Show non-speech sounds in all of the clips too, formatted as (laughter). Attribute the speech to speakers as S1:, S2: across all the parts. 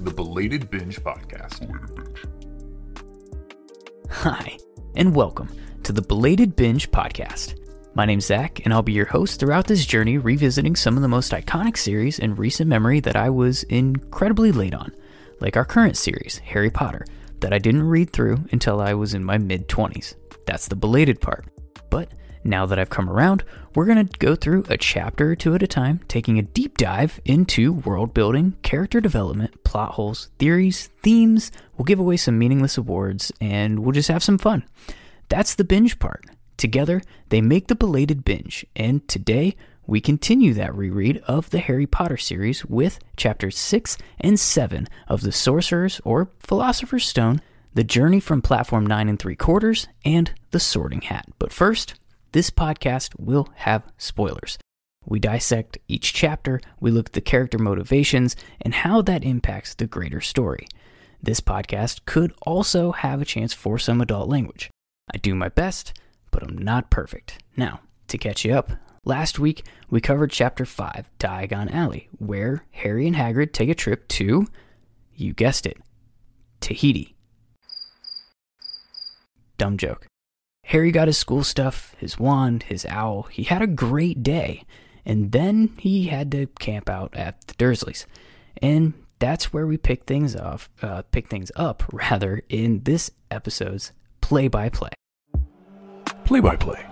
S1: the Belated Binge Podcast.
S2: Hi, and welcome to the Belated Binge Podcast. My name's Zach, and I'll be your host throughout this journey, revisiting some of the most iconic series in recent memory that I was incredibly late on, like our current series, Harry Potter, that I didn't read through until I was in my mid 20s. That's the belated part. But now that I've come around, we're going to go through a chapter or two at a time, taking a deep dive into world building, character development, plot holes, theories, themes. We'll give away some meaningless awards, and we'll just have some fun. That's the binge part. Together, they make the belated binge, and today we continue that reread of the Harry Potter series with chapters 6 and 7 of The Sorcerer's or Philosopher's Stone, The Journey from Platform 9 and 3 Quarters, and The Sorting Hat. But first, this podcast will have spoilers. We dissect each chapter, we look at the character motivations, and how that impacts the greater story. This podcast could also have a chance for some adult language. I do my best, but I'm not perfect. Now, to catch you up, last week we covered Chapter 5, Diagon Alley, where Harry and Hagrid take a trip to, you guessed it, Tahiti. Dumb joke. Harry got his school stuff, his wand, his owl. He had a great day. And then he had to camp out at the Dursleys. And that's where we pick things off, uh, pick things up (laughs) rather in this episode's play-by-play.
S1: Play-by-play.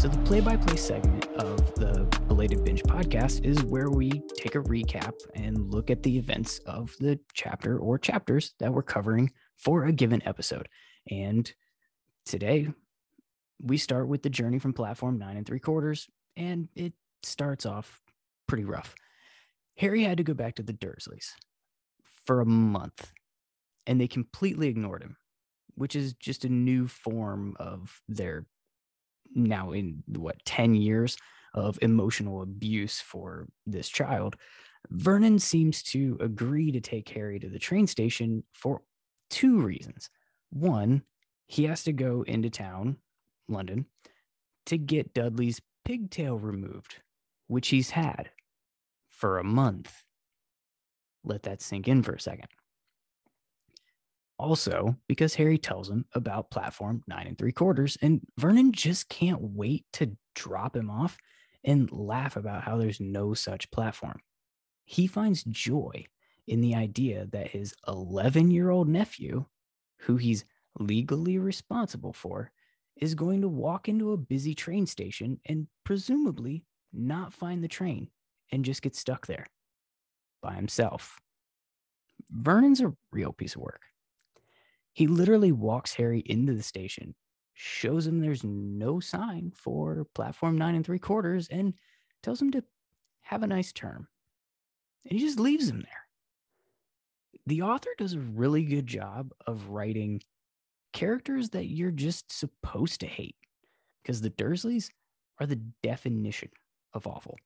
S2: So the play-by-play segment of the Belated Binge podcast is where we take a recap and look at the events of the chapter or chapters that we're covering for a given episode. And today we start with the journey from platform nine and three quarters, and it starts off pretty rough. Harry had to go back to the Dursleys for a month, and they completely ignored him, which is just a new form of their now in what 10 years of emotional abuse for this child. Vernon seems to agree to take Harry to the train station for two reasons. One, he has to go into town, London, to get Dudley's pigtail removed, which he's had for a month. Let that sink in for a second. Also, because Harry tells him about platform nine and three quarters, and Vernon just can't wait to drop him off and laugh about how there's no such platform. He finds joy in the idea that his 11 year old nephew, who he's legally responsible for, is going to walk into a busy train station and presumably not find the train and just get stuck there by himself. Vernon's a real piece of work. He literally walks Harry into the station, shows him there's no sign for platform nine and three quarters, and tells him to have a nice term. And he just leaves him there. The author does a really good job of writing characters that you're just supposed to hate because the Dursleys are the definition of awful.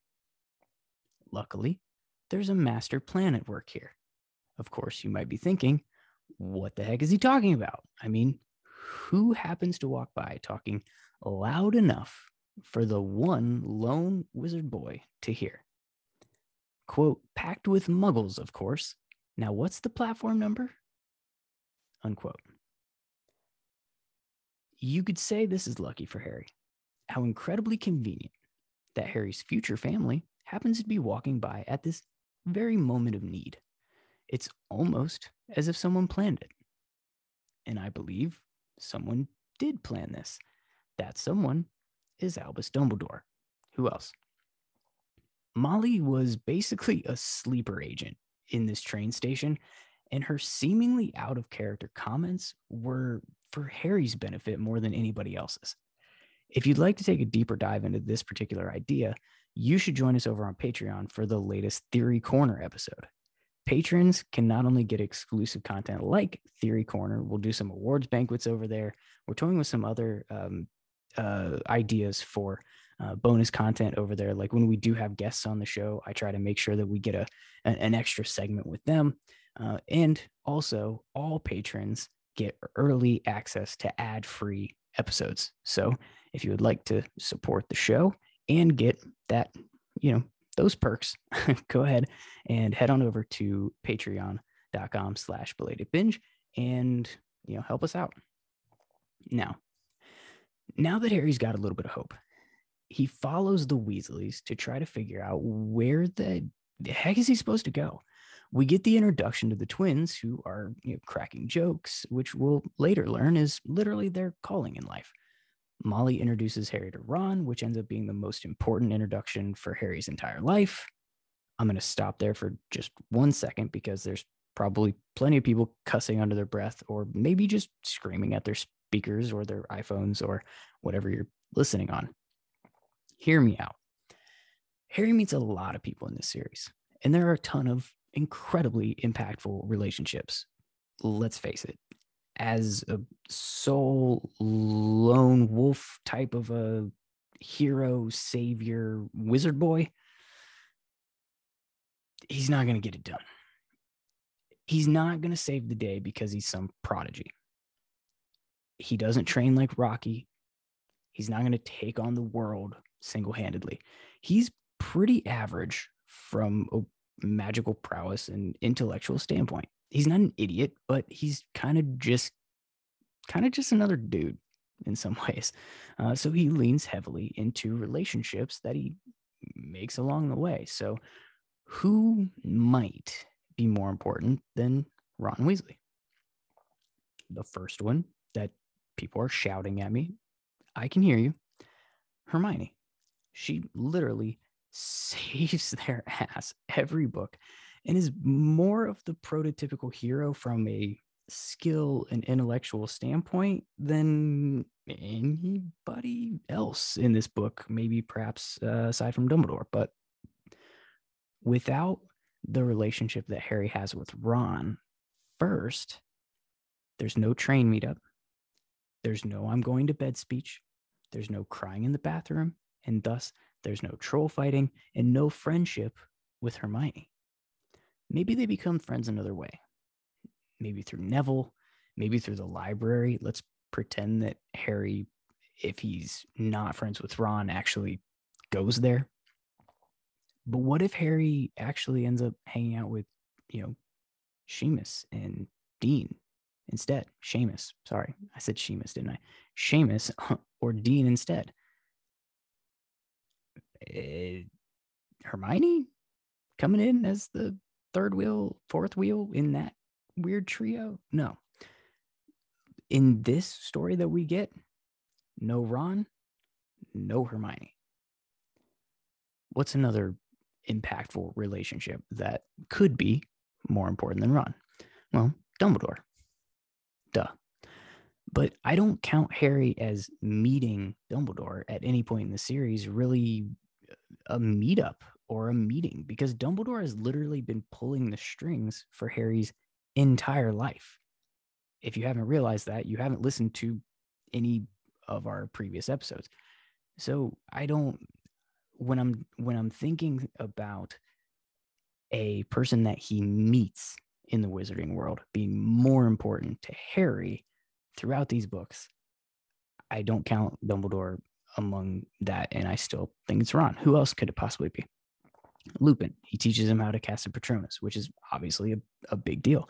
S2: Luckily, there's a master plan at work here. Of course, you might be thinking, what the heck is he talking about? I mean, who happens to walk by talking loud enough for the one lone wizard boy to hear? Quote, packed with muggles, of course. Now, what's the platform number? Unquote. You could say this is lucky for Harry. How incredibly convenient that Harry's future family happens to be walking by at this very moment of need. It's almost as if someone planned it. And I believe someone did plan this. That someone is Albus Dumbledore. Who else? Molly was basically a sleeper agent in this train station, and her seemingly out of character comments were for Harry's benefit more than anybody else's. If you'd like to take a deeper dive into this particular idea, you should join us over on Patreon for the latest Theory Corner episode. Patrons can not only get exclusive content like Theory Corner, we'll do some awards banquets over there. We're toying with some other um, uh, ideas for uh, bonus content over there. Like when we do have guests on the show, I try to make sure that we get a, an extra segment with them. Uh, and also, all patrons get early access to ad free episodes. So if you would like to support the show and get that, you know, those perks, (laughs) go ahead and head on over to patreon.com slash belated binge and you know help us out. Now, now that Harry's got a little bit of hope, he follows the Weasleys to try to figure out where the heck is he supposed to go. We get the introduction to the twins who are you know, cracking jokes, which we'll later learn is literally their calling in life. Molly introduces Harry to Ron, which ends up being the most important introduction for Harry's entire life. I'm going to stop there for just one second because there's probably plenty of people cussing under their breath or maybe just screaming at their speakers or their iPhones or whatever you're listening on. Hear me out. Harry meets a lot of people in this series, and there are a ton of incredibly impactful relationships. Let's face it, as a sole lone wolf type of a hero, savior, wizard boy, he's not going to get it done. He's not going to save the day because he's some prodigy. He doesn't train like Rocky. He's not going to take on the world single handedly. He's pretty average from a magical prowess and intellectual standpoint. He's not an idiot, but he's kind of just kind of just another dude in some (laughs) ways. Uh, so he leans heavily into relationships that he makes along the way. So who might be more important than Ron Weasley? The first one that people are shouting at me, I can hear you. Hermione. She literally saves (laughs) their ass every book and is more of the prototypical hero from a skill and intellectual standpoint than anybody else in this book, maybe perhaps uh, aside from Dumbledore. But without the relationship that Harry has with Ron, first, there's no train meetup. There's no I'm going to bed speech. There's no crying in the bathroom. And thus, there's no troll fighting and no friendship with Hermione. Maybe they become friends another way. Maybe through Neville, maybe through the library. Let's pretend that Harry, if he's not friends with Ron, actually goes there. But what if Harry actually ends up hanging out with, you know, Seamus and Dean instead? Seamus, sorry, I said Seamus, didn't I? Seamus (laughs) or Dean instead. Uh, Hermione coming in as the third wheel, fourth wheel in that weird trio? No. In this story that we get, no Ron, no Hermione. What's another impactful relationship that could be more important than Ron? Well, Dumbledore. Duh. But I don't count Harry as meeting Dumbledore at any point in the series really a meetup or a meeting because Dumbledore has literally been pulling the strings for Harry's entire life. If you haven't realized that, you haven't listened to any of our previous episodes. So I don't when I'm when I'm thinking about a person that he meets in the wizarding world being more important to Harry throughout these books, I don't count Dumbledore among that, and I still think it's Ron. Who else could it possibly be? Lupin. He teaches him how to cast a Patronus, which is obviously a, a big deal.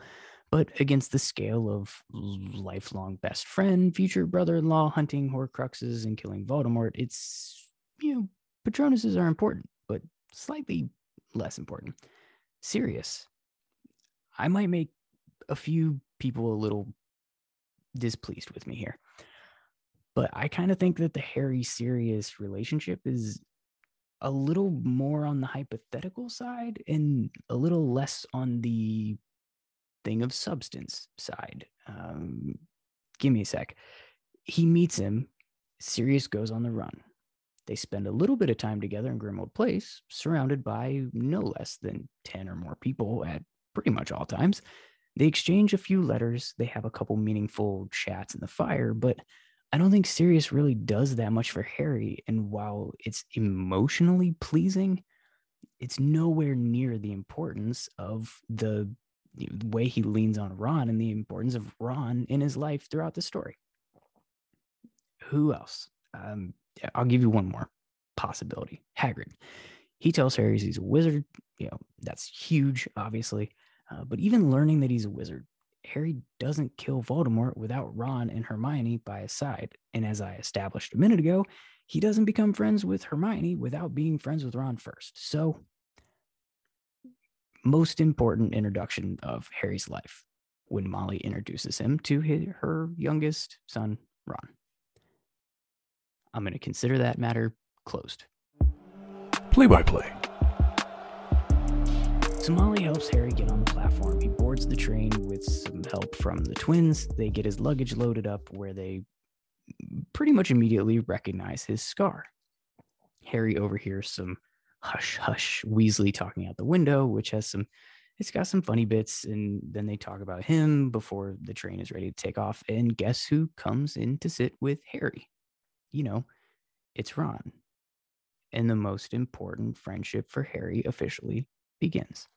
S2: But against the scale of lifelong best friend, future brother-in-law, hunting Horcruxes and killing Voldemort, it's you know Patronuses are important, but slightly less important. Sirius. I might make a few people a little displeased with me here. But I kind of think that the Harry Sirius relationship is a little more on the hypothetical side and a little less on the thing of substance side. Um, give me a sec. He meets him. Sirius goes on the run. They spend a little bit of time together in Grimmauld Place, surrounded by no less than 10 or more people at pretty much all times. They exchange a few letters. They have a couple meaningful chats in the fire, but I don't think Sirius really does that much for Harry. And while it's emotionally pleasing, it's nowhere near the importance of the, way he leans on Ron and the importance of Ron in his life throughout the story. Who else? Um, I'll give you one more possibility. Hagrid. He tells Harry he's a wizard. You know, that's huge, obviously. Uh, but even learning that he's a wizard, Harry doesn't kill Voldemort without Ron and Hermione by his side. And as I established a minute ago, he doesn't become friends with Hermione without being friends with Ron first. So, most important introduction of Harry's life when Molly introduces him to his, her youngest son, Ron. I'm going to consider that matter closed.
S1: Play by play.
S2: So Molly helps Harry get on the platform. He boards the train with some help from the twins. They get his luggage loaded up where they pretty much immediately recognize his scar. Harry overhears some hush hush Weasley talking out the window, which has some it's got some funny bits and then they talk about him before the train is ready to take off and guess who comes in to sit with Harry? You know, it's Ron. And the most important friendship for Harry officially begins.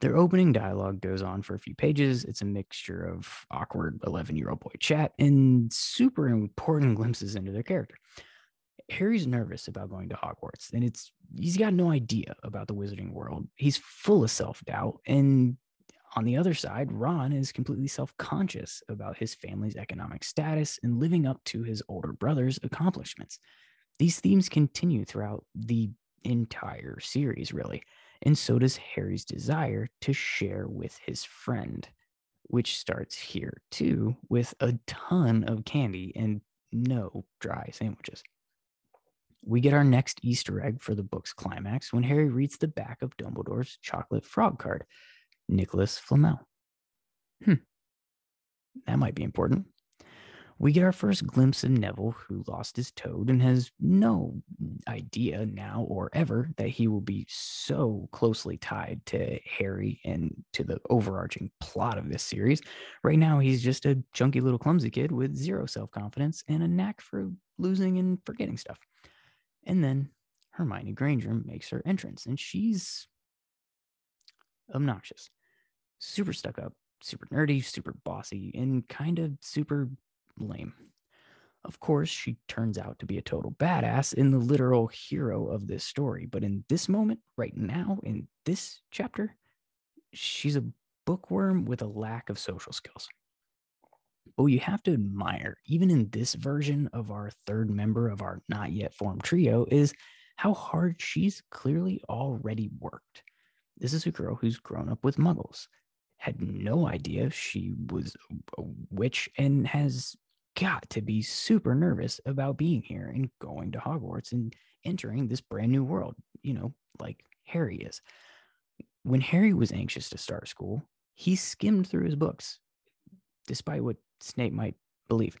S2: Their opening dialogue goes on for a few pages. It's a mixture of awkward 11 year old boy chat and super important glimpses into their character. Harry's nervous about going to Hogwarts, and it's he's got no idea about the wizarding world. He's full of self-doubt, and on the other side, Ron is completely self-conscious about his family's economic status and living up to his older brother's accomplishments. These themes continue throughout the entire series, really, and so does Harry's desire to share with his friend, which starts here too, with a ton of candy and no dry sandwiches. We get our next Easter egg for the book's climax when Harry reads the back of Dumbledore's chocolate frog card, Nicholas Flamel. Hmm, that might be important. We get our first glimpse of Neville, who lost his toad and has no idea now or ever that he will be so closely tied to Harry and to the overarching plot of this series. Right now, he's just a chunky little clumsy kid with zero self confidence and a knack for losing and forgetting stuff. And then Hermione Granger makes her entrance, and she's obnoxious, super stuck up, super nerdy, super bossy, and kind of super lame. Of course, she turns out to be a total badass and the literal hero of this story. But in this moment, right now, in this chapter, she's a bookworm with a lack of social skills. But you have to admire, even in this version of our third member of our not yet formed trio, is how hard she's clearly already worked. This is a girl who's grown up with muggles, had no idea she was a witch, and has got to be super nervous about being here and going to Hogwarts and entering this brand new world, you know, like Harry is. When Harry was anxious to start school, he skimmed through his books, despite what Snape might believe.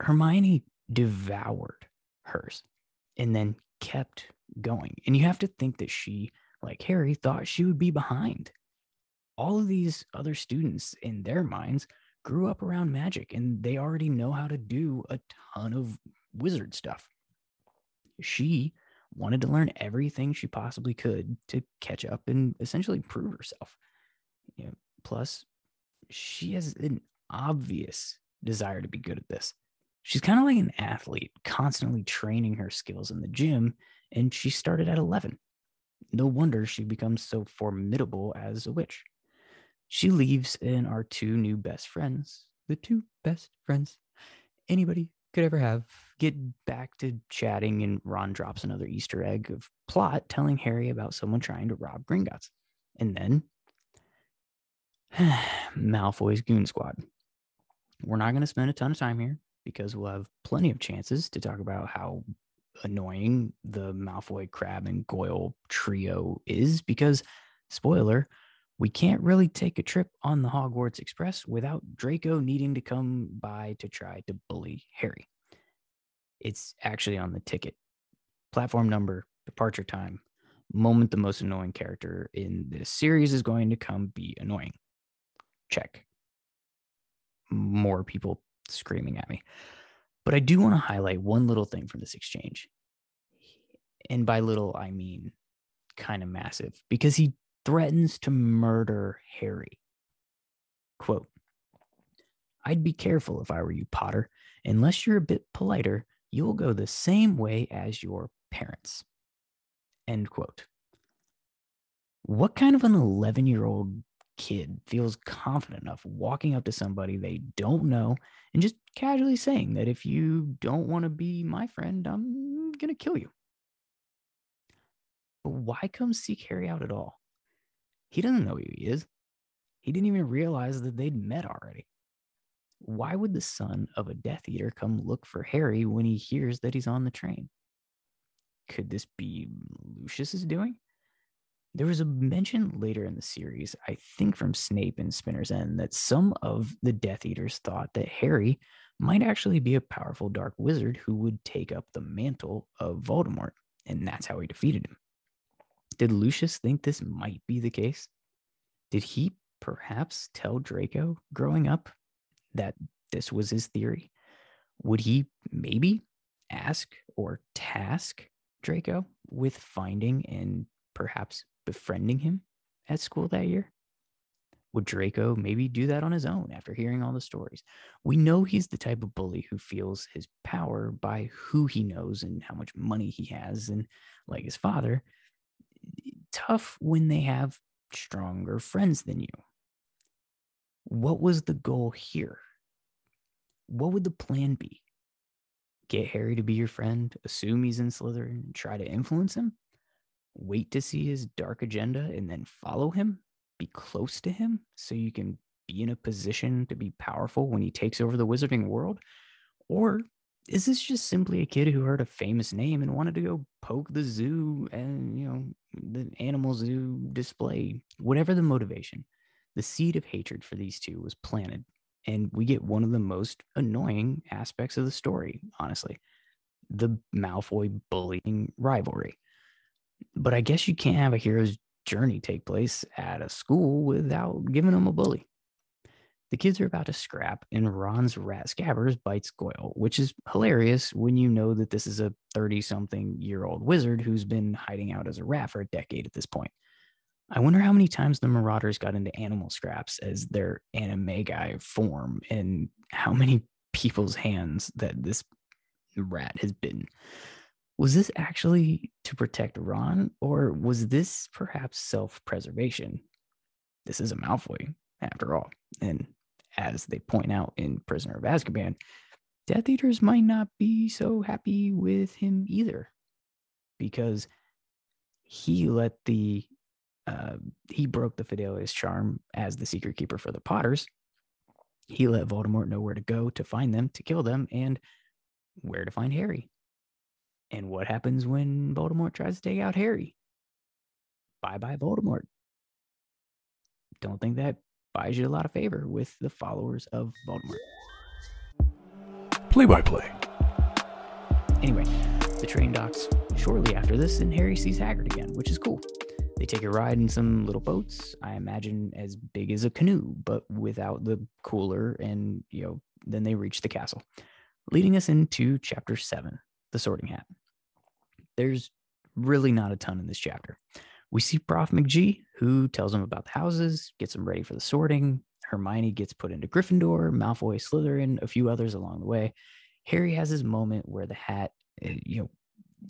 S2: Hermione devoured hers and then kept going. And you have to think that she, like Harry, thought she would be behind. All of these other students, in their minds, grew up around magic and they already know how to do a ton of wizard stuff. She wanted to learn everything she possibly could to catch up and essentially prove herself. You know, plus, she has an obvious desire to be good at this. She's kind of like an athlete, constantly training her skills in the gym, and she started at 11. No wonder she becomes so formidable as a witch. She leaves, and our two new best friends, the two best friends anybody could ever have, get back to chatting, and Ron drops another Easter egg of plot telling Harry about someone trying to rob Gringotts. And then (sighs) Malfoy's Goon Squad. We're not going to spend a ton of time here because we'll have plenty of chances to talk about how annoying the Malfoy, Crabbe, and Goyle trio is. Because, spoiler, we can't really take a trip on the Hogwarts Express without Draco needing to come by to try to bully Harry. It's actually on the ticket. Platform number, departure time, moment the most annoying character in this series is going to come be annoying. Check more people screaming at me. But I do want to highlight one little thing from this exchange. And by little, I mean kind of massive, because he threatens to murder Harry. Quote I'd be careful if I were you, Potter. Unless you're a bit politer, you'll go the same way as your parents. End quote. What kind of an 11 year old kid feels confident enough walking up to somebody they don't know and just casually saying that if you don't want to be my friend, I'm going to kill you? But why come seek Harry out at all? He doesn't know who he is. He didn't even realize that they'd met already. Why would the son of a Death Eater come look for Harry when he hears that he's on the train? Could this be Lucius's doing? There was a mention later in the series, I think from Snape in Spinner's End, that some of the Death Eaters thought that Harry might actually be a powerful dark wizard who would take up the mantle of Voldemort, and that's how he defeated him. Did Lucius think this might be the case? Did he perhaps tell Draco growing up that this was his theory? Would he maybe ask or task Draco with finding and perhaps befriending him at school that year? Would Draco maybe do that on his own after hearing all the stories? We know he's the type of bully who feels his power by who he knows and how much money he has. And like his father, tough when they have stronger friends than you. What was the goal here? What would the plan be? Get Harry to be your friend, assume he's in Slytherin, and try to influence him? Wait to see his dark agenda and then follow him? Be close to him so you can be in a position to be powerful when he takes over the wizarding world? Or is this just simply a kid who heard a famous name and wanted to go poke the zoo and, you know, the animal zoo display? Whatever the motivation, the seed of hatred for these two was planted. And we get one of the most annoying aspects of the story, honestly the Malfoy bullying rivalry. But I guess you can't have a hero's journey take place at a school without giving them a bully. The kids are about to scrap, and Ron's rat scabbers bites Goyle, which is hilarious when you know that this is a 30 something year old wizard who's been hiding out as a rat for a decade at this point. I wonder how many times the Marauders got into animal scraps as their animagi form, and how many people's hands that this rat has bitten. Was this actually to protect Ron, or was this perhaps self preservation? This is a Malfoy, after all. And as they point out in Prisoner of Azkaban, Death Eaters might not be so happy with him either, because he let the uh, he broke the Fidelius charm as the secret keeper for the Potters. He let Voldemort know where to go to find them, to kill them, and where to find Harry. And what happens when Voldemort tries to take out Harry? Bye bye, Voldemort. Don't think that buys you a lot of favor with the followers of Voldemort.
S1: Play by play.
S2: Anyway, the train docks shortly after this, and Harry sees Hagrid again, which is cool. They take a ride in some little boats, I imagine as big as a canoe, but without the cooler, and you know, then they reach the castle, leading us into chapter seven, the sorting hat. There's really not a ton in this chapter. We see Prof McGee, who tells him about the houses, gets him ready for the sorting. Hermione gets put into Gryffindor, Malfoy, Slytherin, a few others along the way. Harry has his moment where the hat, eh, you know,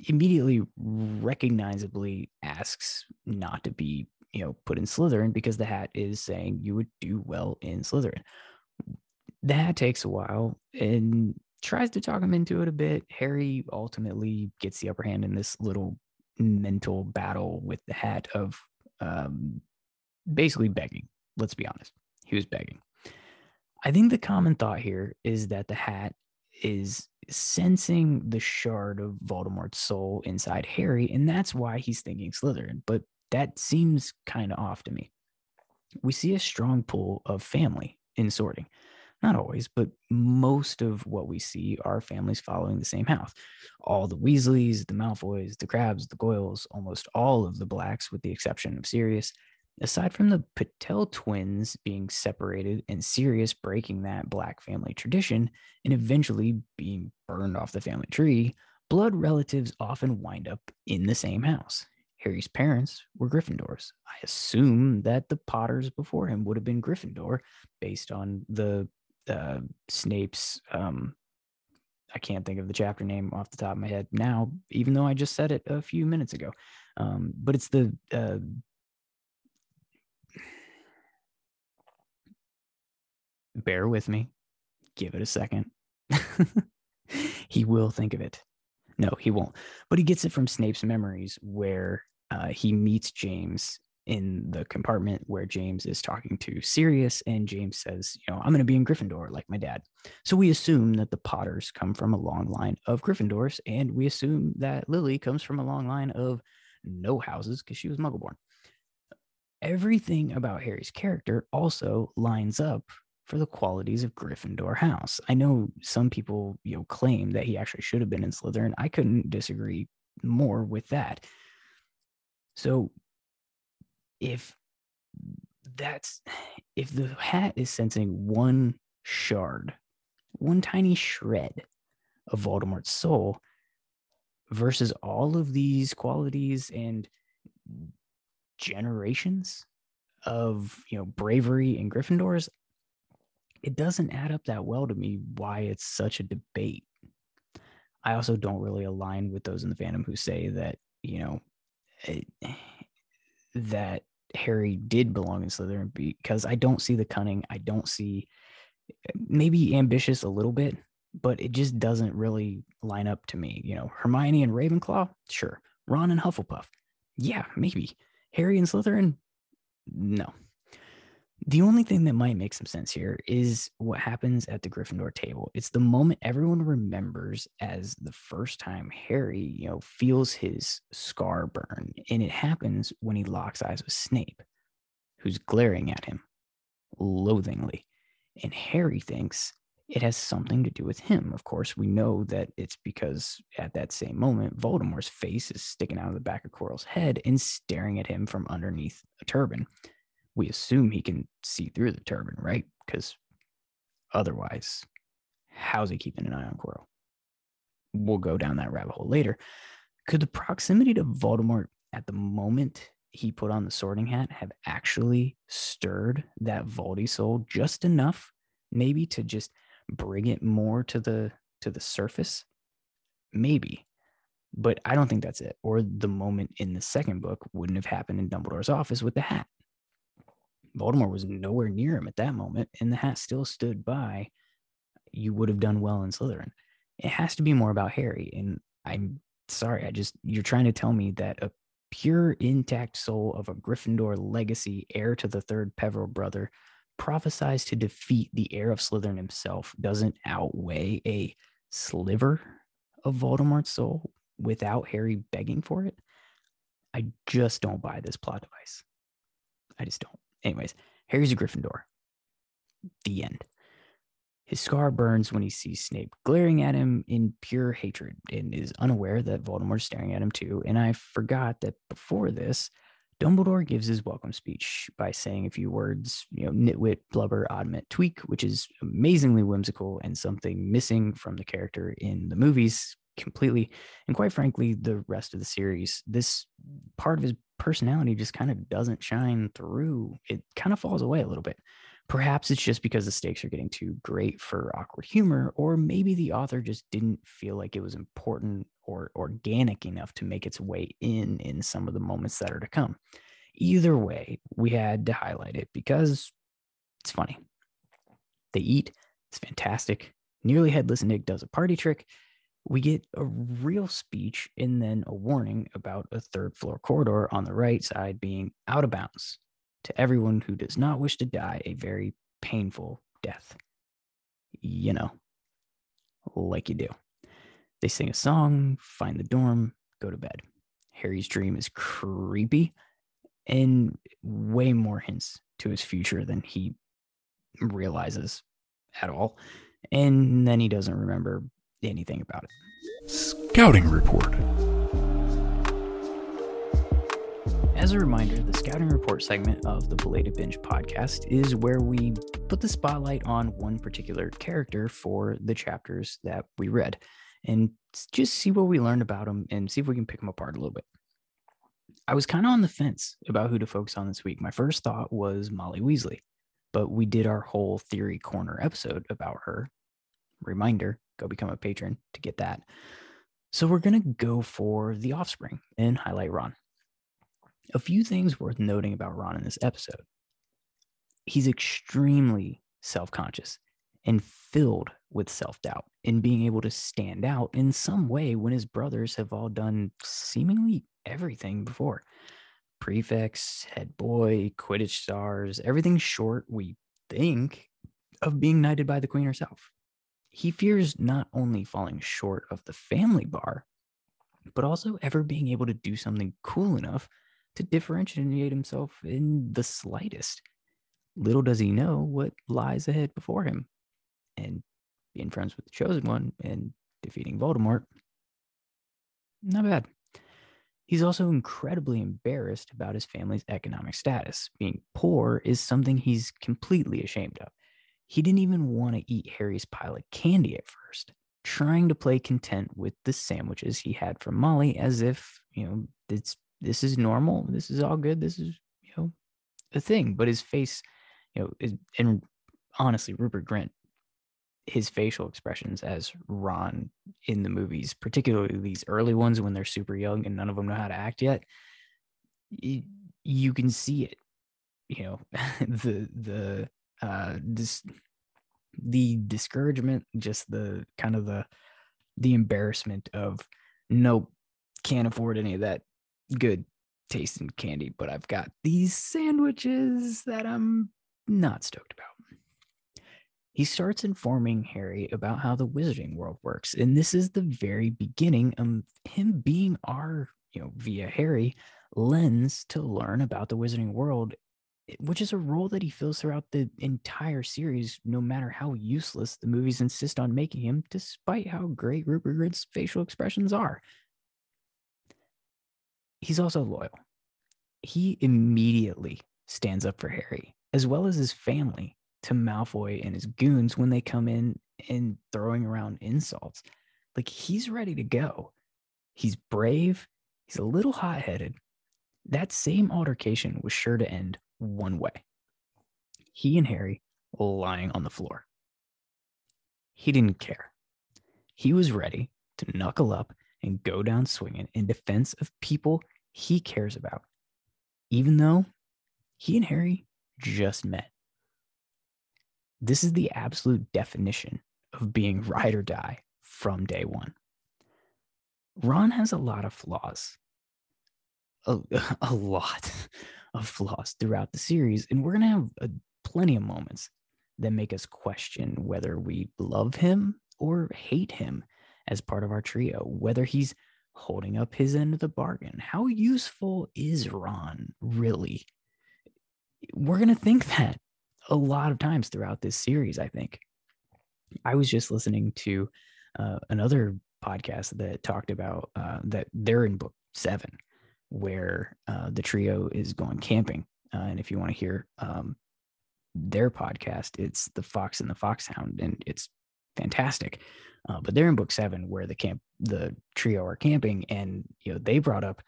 S2: immediately recognizably asks not to be, you know, put in Slytherin because the hat is saying you would do well in Slytherin. That takes a while and tries to talk him into it a bit. Harry ultimately gets the upper hand in this little mental battle with the hat of um, basically begging. Let's be honest. He was begging. I think the common thought here is that the hat is sensing the shard of Voldemort's soul inside Harry, and that's why he's thinking Slytherin. But that seems kind of off to me. We see a strong pull of family in sorting. Not always, but most of what we see are families following the same house. All the Weasleys, the Malfoys, the Crabbes, the Goyles, almost all of the Blacks, with the exception of Sirius, aside from the Patil twins being separated and Sirius breaking that black family tradition and eventually being burned off the family tree, blood relatives often wind up in the same house. Harry's parents were Gryffindors. I assume that the Potters before him would have been Gryffindor based on the uh, Snape's um, I can't think of the chapter name off the top of my head now, even though I just said it a few minutes ago. Um, but it's the uh, bear with me. Give it a second. (laughs) he will think of it. No, he won't. But he gets it from Snape's memories, where uh, he meets James in the compartment where James is talking to Sirius, and James says, "You know, I'm going to be in Gryffindor like my dad." So we assume that the Potters come from a long line of Gryffindors, and we assume that Lily comes from a long line of no houses because she was Muggleborn. Everything about Harry's character also lines up for the qualities of Gryffindor House. I know some people, you know, claim that he actually should have been in Slytherin. I couldn't disagree more with that. So if that's if the hat is sensing one shard, one tiny shred of Voldemort's soul versus all of these qualities and generations of you know bravery in Gryffindors, it doesn't add up that well to me why it's such a debate. I also don't really align with those in the fandom who say that, you know, it, that Harry did belong in Slytherin because I don't see the cunning. I don't see maybe ambitious a little bit, but it just doesn't really line up to me. You know, Hermione and Ravenclaw, sure. Ron and Hufflepuff, yeah, maybe. Harry and Slytherin, no. The only thing that might make some sense here is what happens at the Gryffindor table. It's the moment everyone remembers as the first time Harry, you know, feels his scar burn. And it happens when he locks eyes with Snape, who's glaring at him loathingly. And Harry thinks it has something to do with him. Of course, we know that it's because at that same moment, Voldemort's face is sticking out of the back of Quirrell's head and staring at him from underneath a turban we assume he can see through the turban, right? Because otherwise, how's he keeping an eye on Quirrell? We'll go down that rabbit hole later. Could the proximity to Voldemort at the moment he put on the sorting hat have actually stirred that Voldy soul just enough, maybe to just bring it more to the to the surface? Maybe. But I don't think that's it. Or the moment in the second book wouldn't have happened in Dumbledore's office with the hat. Voldemort was nowhere near him at that moment, and the hat still stood by. You would have done well in Slytherin. It has to be more about Harry. And I'm sorry, I just, you're trying to tell me that a pure, intact soul of a Gryffindor legacy, heir to the third Peverell brother, prophesies to defeat the heir of Slytherin himself doesn't outweigh a sliver of Voldemort's soul without Harry begging for it. I just don't buy this plot device. I just don't. Anyways, Harry's a Gryffindor. The end. His scar burns when he sees Snape glaring at him in pure hatred and is unaware that Voldemort's staring at him too. And I forgot that before this, Dumbledore gives his welcome speech by saying a few words, you know, nitwit, blubber, oddment, tweak, which is amazingly whimsical and something missing from the character in the movies completely. And quite frankly, the rest of the series, this part of his personality just kind of doesn't shine through. It kind of falls away a little bit. Perhaps it's just because the stakes are getting too great for awkward humor, or maybe the author just didn't feel like it was important or organic enough to make its way in in some of the moments that are to come. Either way, we had to highlight it because it's funny. They eat, it's fantastic. Nearly Headless Nick does a party trick, we get a real speech and then a warning about a third floor corridor on the right side being out of bounds to everyone who does not wish to die a very painful death. You know, like you do. They sing a song, find the dorm, go to bed. Harry's dream is creepy and way more hints to his future than he realizes at all. And then he doesn't remember anything about it.
S1: Scouting Report.
S2: As a reminder, the Scouting Report segment of the Belated Binge podcast is where we put the spotlight on one particular character for the chapters that we read and just see what we learned about them and see if we can pick them apart a little bit. I was kind of on the fence about who to focus on this week. My first thought was Molly Weasley, but we did our whole theory corner episode about her. Reminder go become a patron to get that. So we're going to go for the offspring and highlight Ron. A few things worth noting about Ron in this episode. He's extremely self conscious and filled with self doubt in being able to stand out in some way when his brothers have all done seemingly everything before prefects, head boy, Quidditch stars, everything short, we think, of being knighted by the queen herself. He fears not only falling short of the family bar, but also ever being able to do something cool enough to differentiate himself in the slightest. Little does he know what lies ahead before him. And being friends with the chosen one and defeating Voldemort, not bad. He's also incredibly embarrassed about his family's economic status. Being poor is something he's completely ashamed of. He didn't even want to eat Harry's pile of candy at first, trying to play content with the sandwiches he had from Molly as if, you know, it's this is normal, this is all good, this is, you know, a thing. But his face, you know, is, and honestly, Rupert Grint his facial expressions as Ron in the movies, particularly these early ones when they're super young and none of them know how to act yet, you, you can see it. You know, (laughs) the the uh this the discouragement, just the kind of the the embarrassment of nope, can't afford any of that good tasting candy, but I've got these sandwiches that I'm not stoked about he starts informing Harry about how the wizarding world works. And this is the very beginning of him being our, you know, via Harry lens to learn about the wizarding world, Eh, which is a role that he fills throughout the entire series, no matter how useless the movies insist on making him, despite how great Rupert Grint's facial expressions are. He's also loyal. He immediately stands up for Harry, as well as his family, to Malfoy and his goons when they come in and throwing around insults. Like he's ready to go. He's brave. He's a little hot headed. That same altercation was sure to end one way he and Harry lying on the floor. He didn't care. He was ready to knuckle up and go down swinging in defense of people he cares about, even though he and Harry just met. This is the absolute definition of being ride or die from day one. Ron has a lot of flaws, a, (laughs) a lot of flaws throughout the series, and we're going to have a, plenty of moments that make us question whether we love him or hate him as part of our trio, whether he's holding up his end of the bargain. How useful is Ron really? We're going to think that a lot of times throughout this series, I think. I was just listening to uh, another podcast that talked about uh, that they're in book seven, where uh, the trio is going camping. Uh, and if you want to hear um, their podcast, it's the Fox and the Foxhound, and it's fantastic. Uh, but they're in book seven, where the camp, the trio are camping, and you know they brought up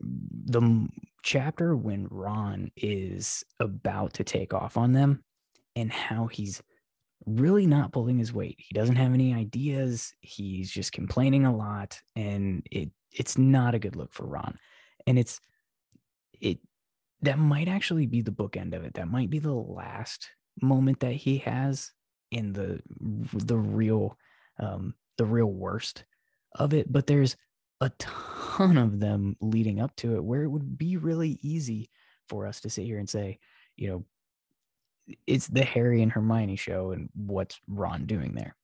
S2: the chapter when Ron is about to take off on them and how he's really not pulling his weight. He doesn't have any ideas. He's just complaining a lot and it it's not a good look for Ron. And it's it that might actually be the bookend of it. That might be the last moment that he has in the the real um the real worst of it, but there's a ton of them leading up to it where it would be really easy for us to sit here and say, you know, it's the Harry and Hermione show and what's Ron doing there.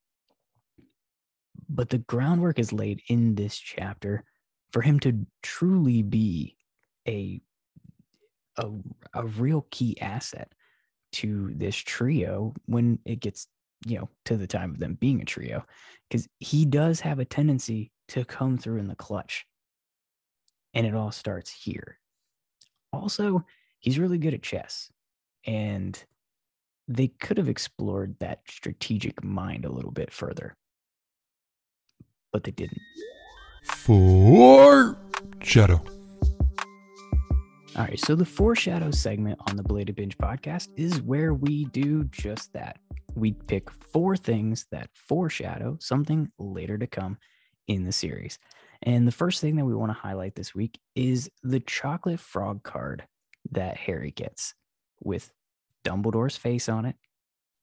S2: But the groundwork is laid in this chapter for him to truly be a a, a real key asset to this trio when it gets you know to the time of them being a trio because he does have a tendency to come through in the clutch. And it all starts here. Also, he's really good at chess. And they could have explored that strategic mind a little bit further. But they didn't.
S1: Foreshadow.
S2: All right, so the foreshadow segment on the Belated Binge podcast is where we do just that. We pick four things that foreshadow something later to come in the series. And the first thing that we want to highlight this week is the chocolate frog card that Harry gets with Dumbledore's face on it.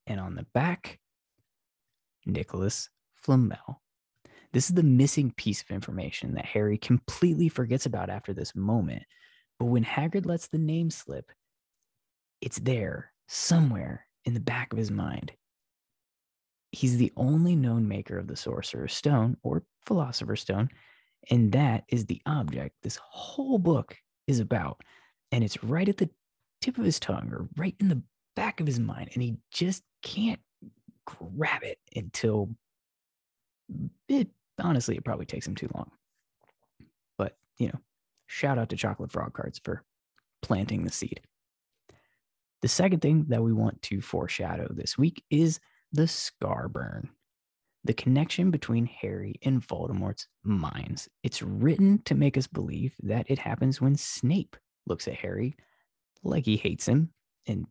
S2: And on the back, Nicholas Flamel. This is the missing piece of information that Harry completely forgets about after this moment. But when Hagrid lets the name slip, it's there somewhere in the back of his mind. He's the only known maker of the Sorcerer's Stone or Philosopher's Stone, and that is the object this whole book is about. And it's right at the tip of his tongue or right in the back of his mind, and he just can't grab it until mm, it honestly, it probably takes him too long. But, you know, shout out to Chocolate Frog Cards for planting the seed. The second thing that we want to foreshadow this week is the scar burn, the connection between Harry and Voldemort's minds. It's written to make us believe that it happens when Snape looks at Harry like he hates him and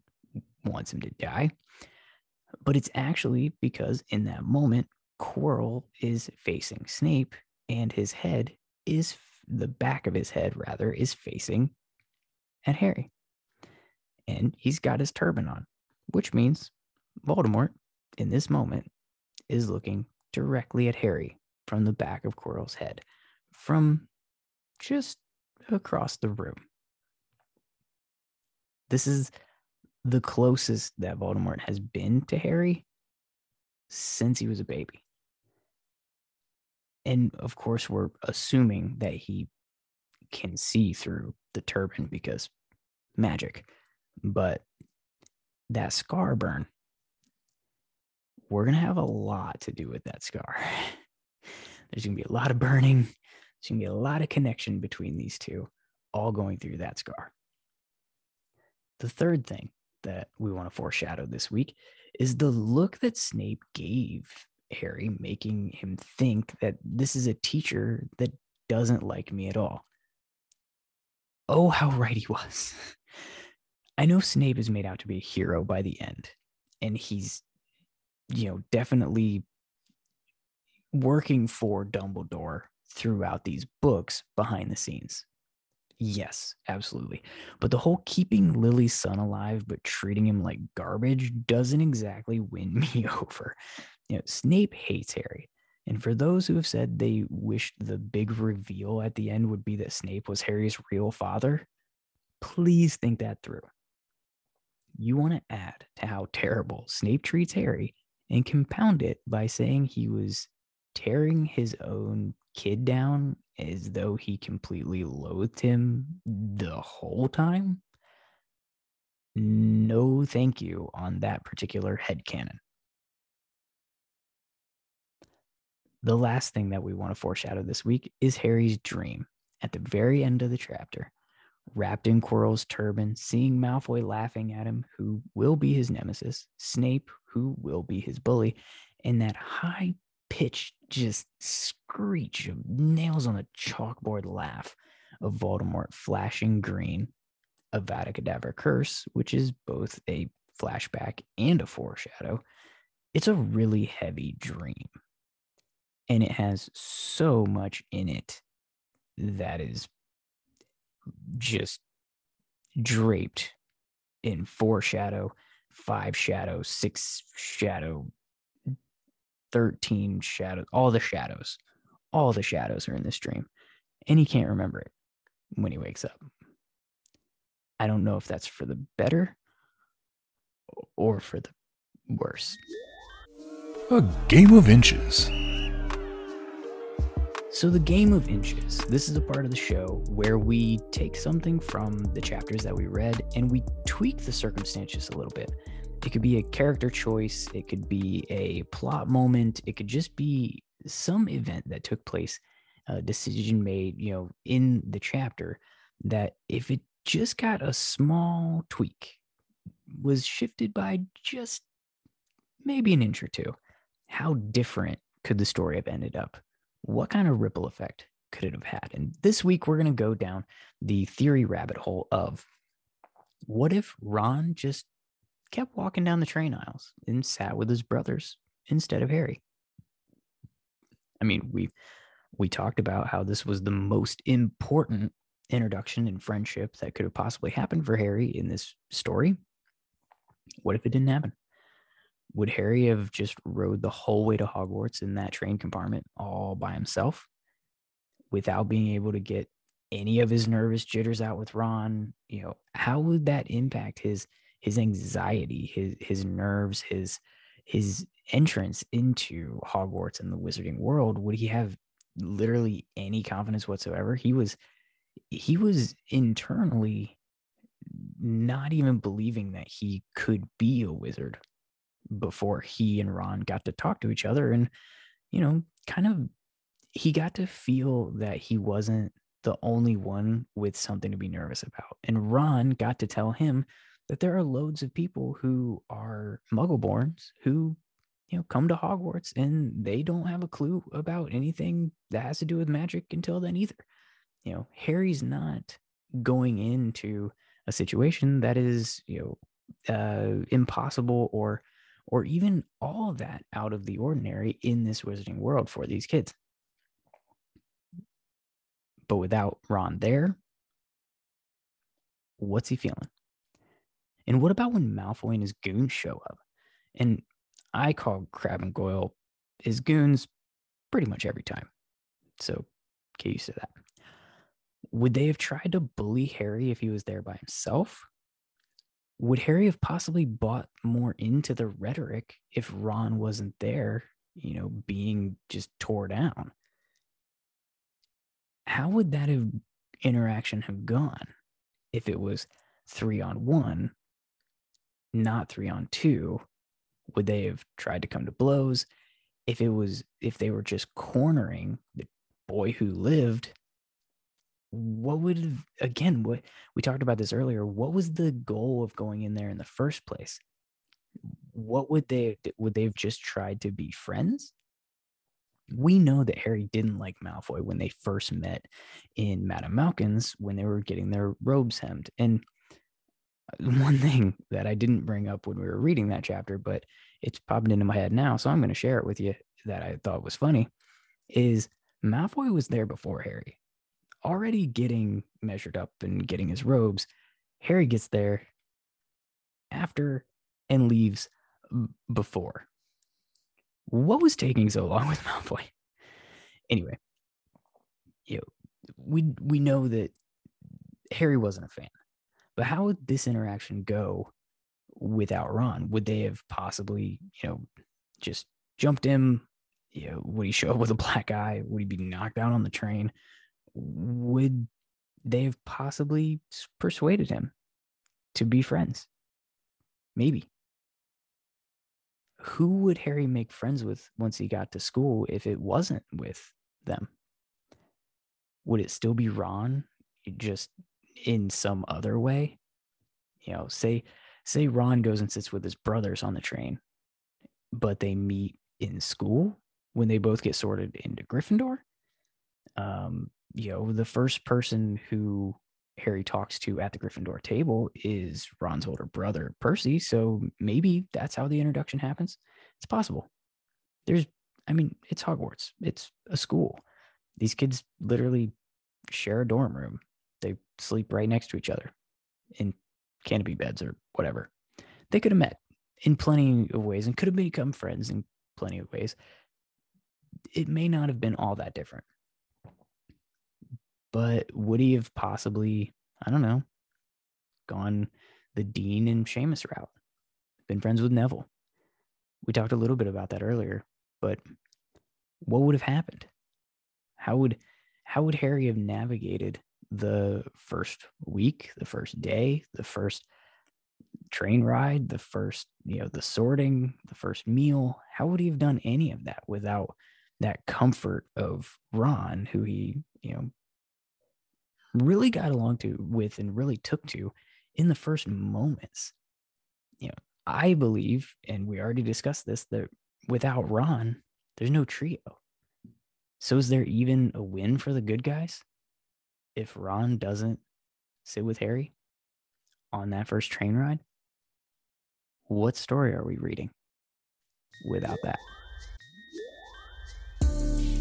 S2: wants him to die. But it's actually because in that moment, Quirrell is facing Snape and his head is the back of his head, rather, is facing at Harry. And he's got his turban on, which means Voldemort in this moment is looking directly at Harry from the back of Quirrell's head, from just across the room. This is the closest that Voldemort has been to Harry since he was a baby. And of course, we're assuming that he can see through the turban because magic. But that scar burn, we're going to have a lot to do with that scar. (laughs) There's going to be a lot of burning. There's going to be a lot of connection between these two, all going through that scar. The third thing that we want to foreshadow this week is the look that Snape gave Harry, making him think that this is a teacher that doesn't like me at all. Oh, how right he was. I know Snape is made out to be a hero by the end, and he's, you know, definitely working for Dumbledore throughout these books behind the scenes. Yes, absolutely. But the whole keeping Lily's son alive but treating him like garbage doesn't exactly win (laughs) me over. You know, Snape hates Harry. And for those who have said they wished the big reveal at the end would be that Snape was Harry's real father, please think that through. You want to add to how terrible Snape treats Harry and compound it by saying he was tearing his own kid down as though he completely loathed him the whole time? No, thank you on that particular head canon. The last thing that we want to foreshadow this week is Harry's dream at the very end of the chapter. Wrapped in Quirrell's turban, seeing Malfoy laughing at him, who will be his nemesis, Snape, who will be his bully, and that high pitched, just screech of nails on a chalkboard laugh of Voldemort flashing green, Avada Kedavra curse, which is both a flashback and a foreshadow. It's a really heavy dream. And it has so much in it that is just draped in four shadow, five shadow, six shadow, 13 shadows, all the shadows, all the shadows are in this dream. And he can't remember it when he wakes up. I don't know if that's for the better or for the worse.
S1: A game of inches.
S2: So, the game of inches, this is a part of the show where we take something from the chapters that we read and we tweak the circumstances a little bit. It could be a character choice, it could be a plot moment, it could just be some event that took place, a decision made, you know, in the chapter that if it just got a small tweak, was shifted by just maybe an inch or two, how different could the story have ended up? What kind of ripple effect could it have had? And this week, we're going to go down the theory rabbit hole of what if Ron just kept walking down the train aisles and sat with his brothers instead of Harry. I mean, we We talked about how this was the most important introduction and friendship that could have possibly happened for Harry in this story. What if it didn't happen? Would Harry have just rode the whole way to Hogwarts in that train compartment all by himself without being able to get any of his nervous jitters out with Ron? You know, how would that impact his his anxiety, his his nerves, his his entrance into Hogwarts and the wizarding world? Would he have literally any confidence whatsoever? He was he was internally not even believing that he could be a wizard before he and Ron got to talk to each other and you know kind of he got to feel that he wasn't the only one with something to be nervous about. And Ron got to tell him that there are loads of people who are muggleborns who you know come to Hogwarts and they don't have a clue about anything that has to do with magic until then either. You know Harry's not going into a situation that is you know uh, impossible or or even all that out of the ordinary in this wizarding world for these kids. But without Ron there, what's he feeling? And what about when Malfoy and his goons show up? And I call Crabbe and Goyle his goons pretty much every time. So get used to that. Would they have tried to bully Harry if he was there by himself? Would Harry have possibly bought more into the rhetoric if Ron wasn't there, you know, being just tore down? How would that have interaction have gone if it was three on one, not three on two? Would they have tried to come to blows? If it was, if they were just cornering the boy who lived, what would again what we talked about this earlier what was the goal of going in there in the first place? What would they would they have just tried to be friends? We know that harry didn't like malfoy when they first met in madame malkin's when they were getting their robes hemmed. And uh, (laughs) one thing that i didn't bring up when we were reading that chapter but it's popping into my head now so i'm going to share it with you that i thought was funny is malfoy was there before harry already getting measured up and getting his robes. Harry gets there after and leaves before. What was taking so long (laughs) with Malfoy? Anyway, you know, we we know that Harry wasn't a fan. But how would this interaction go without Ron? Would they have possibly, you know, just jumped him? You know, would he show up with a black eye? Would he be knocked out on the train? Would they have possibly persuaded him to be friends? Maybe. Who would Harry make friends with once he got to school if it wasn't with them? Would it still be Ron, just in some other way? You know, say say Ron goes and sits with his brothers on the train, but they meet in school when they both get sorted into Gryffindor. Um, you know, the first person who Harry talks to at the Gryffindor table is Ron's older brother, Percy. So maybe that's how the introduction happens. It's possible. There's, I mean, it's Hogwarts, it's a school. These kids literally share a dorm room, they sleep right next to each other in canopy beds or whatever. They could have met in plenty of ways and could have become friends in plenty of ways. It may not have been all that different but would he have possibly, I don't know, gone the Dean and Seamus route? Been friends with Neville. We talked a little bit about that earlier, but what would have happened? How would how would Harry have navigated the first week, the first day, the first train ride, the first, you know, the sorting, the first meal? How would he have done any of that without that comfort of Ron, who he, you know, really got along to with and really took to in the first moments. You know, I believe, and we already discussed this, that without Ron, there's no trio. So is there even a win for the good guys if Ron doesn't sit with Harry on that first train ride? What story are we reading without that?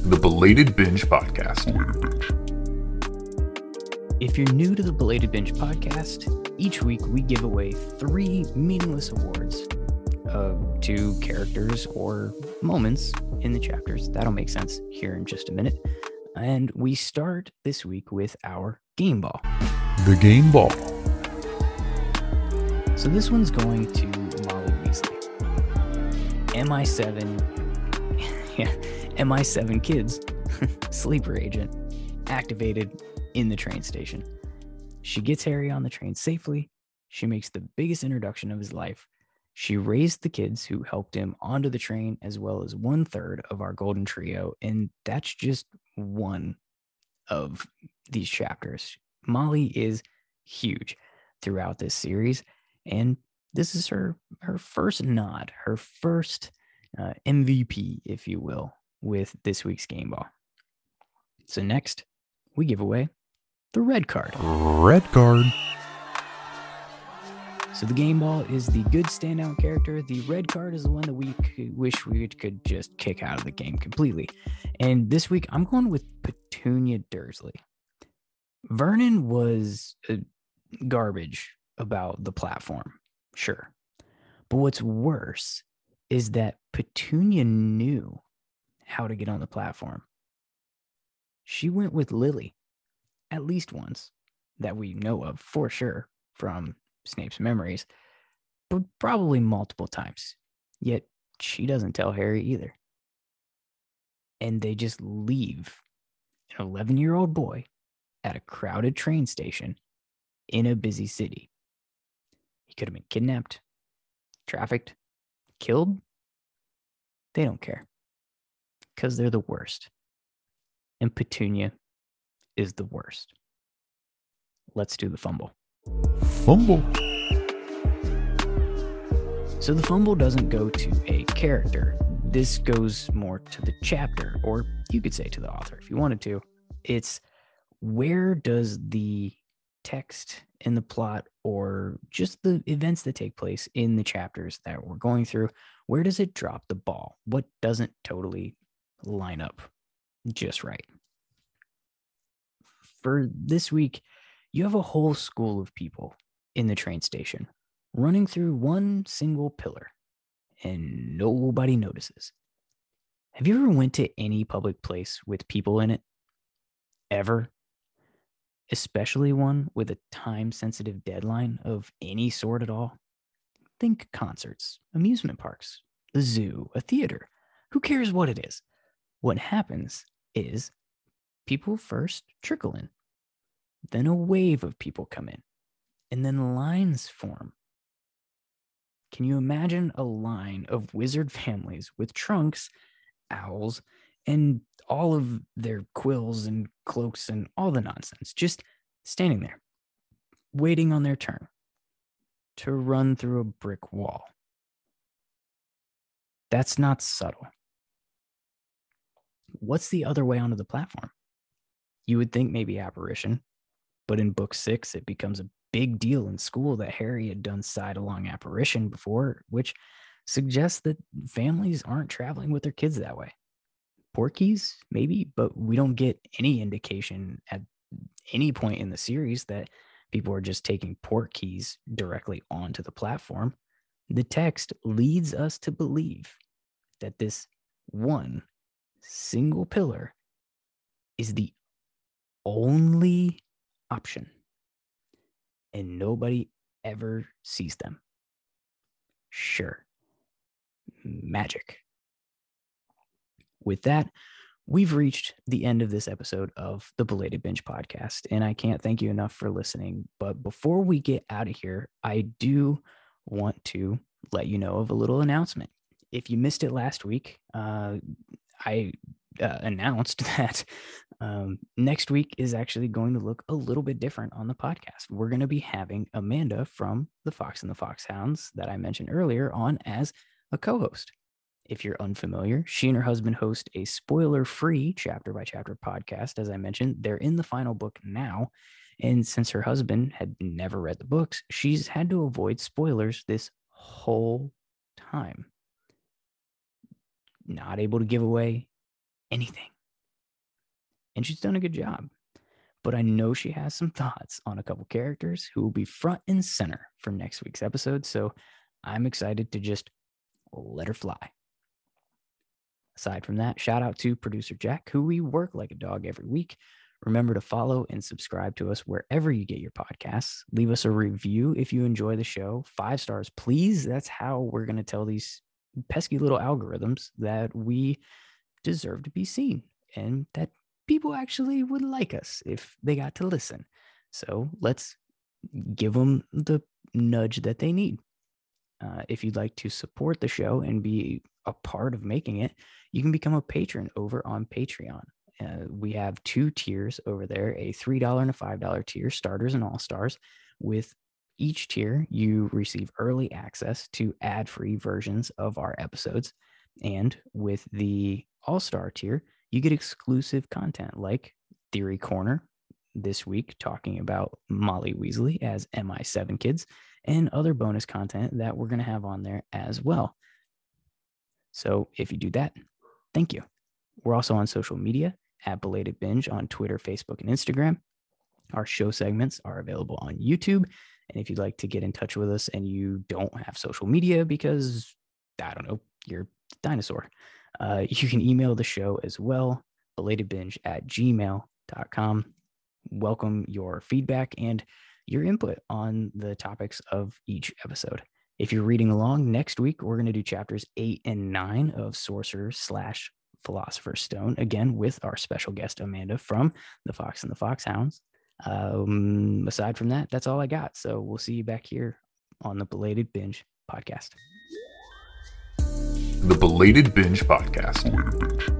S1: the Belated Binge Podcast.
S2: If you're new to the Belated Binge podcast, each week we give away three meaningless awards uh, to characters or moments in the chapters. That'll make sense here in just a minute. And we start this week with our game ball.
S1: The Game Ball.
S2: So this one's going to Molly Weasley. MI7, (laughs) yeah, MI7 kids, (laughs) sleeper agent, activated in the train station. She gets Harry on the train safely. She makes the biggest introduction of his life. She raised the kids who helped him onto the train, as well as one third of our golden trio. And that's just one of these chapters. Molly is huge throughout this series. And this is her her first nod, her first uh, MVP, if you will, with this week's game ball. So next, we give away the red card.
S1: Red card.
S2: So the game ball is the good standout character. The red card is the one that we wish we could just kick out of the game completely. And this week, I'm going with Petunia Dursley. Vernon was uh, garbage about the platform, sure. But what's worse is that Petunia knew how to get on the platform. She went with Lily at least once that we know of for sure from Snape's memories, but probably multiple times. Yet she doesn't tell Harry either. And they just leave an 11 year old boy at a crowded train station in a busy city. He could have been kidnapped, trafficked, killed. They don't care because they're the worst. And Petunia is the worst. Let's do the fumble.
S1: Fumble.
S2: So the fumble doesn't go to a character. This goes more to the chapter, or you could say to the author if you wanted to. It's where does the text in the plot or just the events that take place in the chapters that we're going through, where does it drop the ball? What doesn't totally line up just right? For this week, you have a whole school of people in the train station running through one single pillar and nobody notices. Have you ever went to any public place with people in it? Ever? Especially one with a time sensitive deadline of any sort at all? Think concerts, amusement parks, the zoo, a theater. Who cares what it is? What happens is people first trickle in, then a wave of people come in, and then lines form. Can you imagine a line of wizard (laughs) families with trunks, owls, and all of their quills and cloaks and all the nonsense just standing there, waiting on their turn to run through a brick wall? That's not subtle. What's the other way onto the platform? You would think maybe apparition, but in book six, it becomes a big deal in school that Harry had done side along apparition before, which suggests that families aren't traveling with their kids that way. Portkeys, maybe, but we don't get any indication at any point in the series that people are just taking port keys directly onto the platform. The text leads us to believe that this one single pillar is the only option and nobody ever sees them. Sure. Magic. With that, we've reached the end of this episode of the Belated Binge podcast, and I can't thank you enough for listening. But before we get out of here, I do want to let you know of a little announcement. If you missed it last week, uh, I uh, announced (laughs) that um, next week is actually going to look a little bit different on the podcast. We're going to be having Amanda from the Fox and the Foxhounds that I mentioned earlier on as a co host. If you're unfamiliar, she and her husband host a spoiler free chapter by chapter podcast. As I mentioned, they're in the final book now. And since her husband had never read the books, she's had to avoid spoilers this whole time. Not able to give away anything and she's done a good job. But I know she has some thoughts on a couple characters who will be front and center for next week's episode. So I'm excited to just let her fly. Aside from that, shout out to producer Jack, who we work like a dog every week. Remember to follow and subscribe to us wherever you get your podcasts. Leave us a review if you enjoy the show. Five stars, please. That's how we're going to tell these pesky little algorithms that we deserve to be seen and that people actually would like us if they got to listen. So let's give them the nudge that they need. Uh, if you'd like to support the show and be a part of making it, you can become a patron over on Patreon. Uh, we have two tiers over there a $3 and a $5 tier, starters and all stars. With each tier, you receive early access to ad free versions of our episodes. And with the all star tier, you get exclusive content like Theory Corner this week, talking about Molly Weasley as MI7 Kids and other bonus content that we're going to have on there as well. So if you do that, thank you. We're also on social media at Belated Binge on Twitter, Facebook, and Instagram. Our show segments are available on YouTube. And if you'd like to get in touch with us and you don't have social media because, I don't know, you're a dinosaur, uh, you can email the show as well, belatedbinge at gmail.com. Welcome your feedback and your input on the topics of each episode. If you're reading along next week, we're going to do chapters eight and nine of Sorcerer slash Philosopher's Stone, again with our special guest Amanda from The Fox and the Foxhounds. Um, aside from that, that's all I got. So we'll see you back here on the Belated Binge podcast.
S1: The Belated Binge Podcast.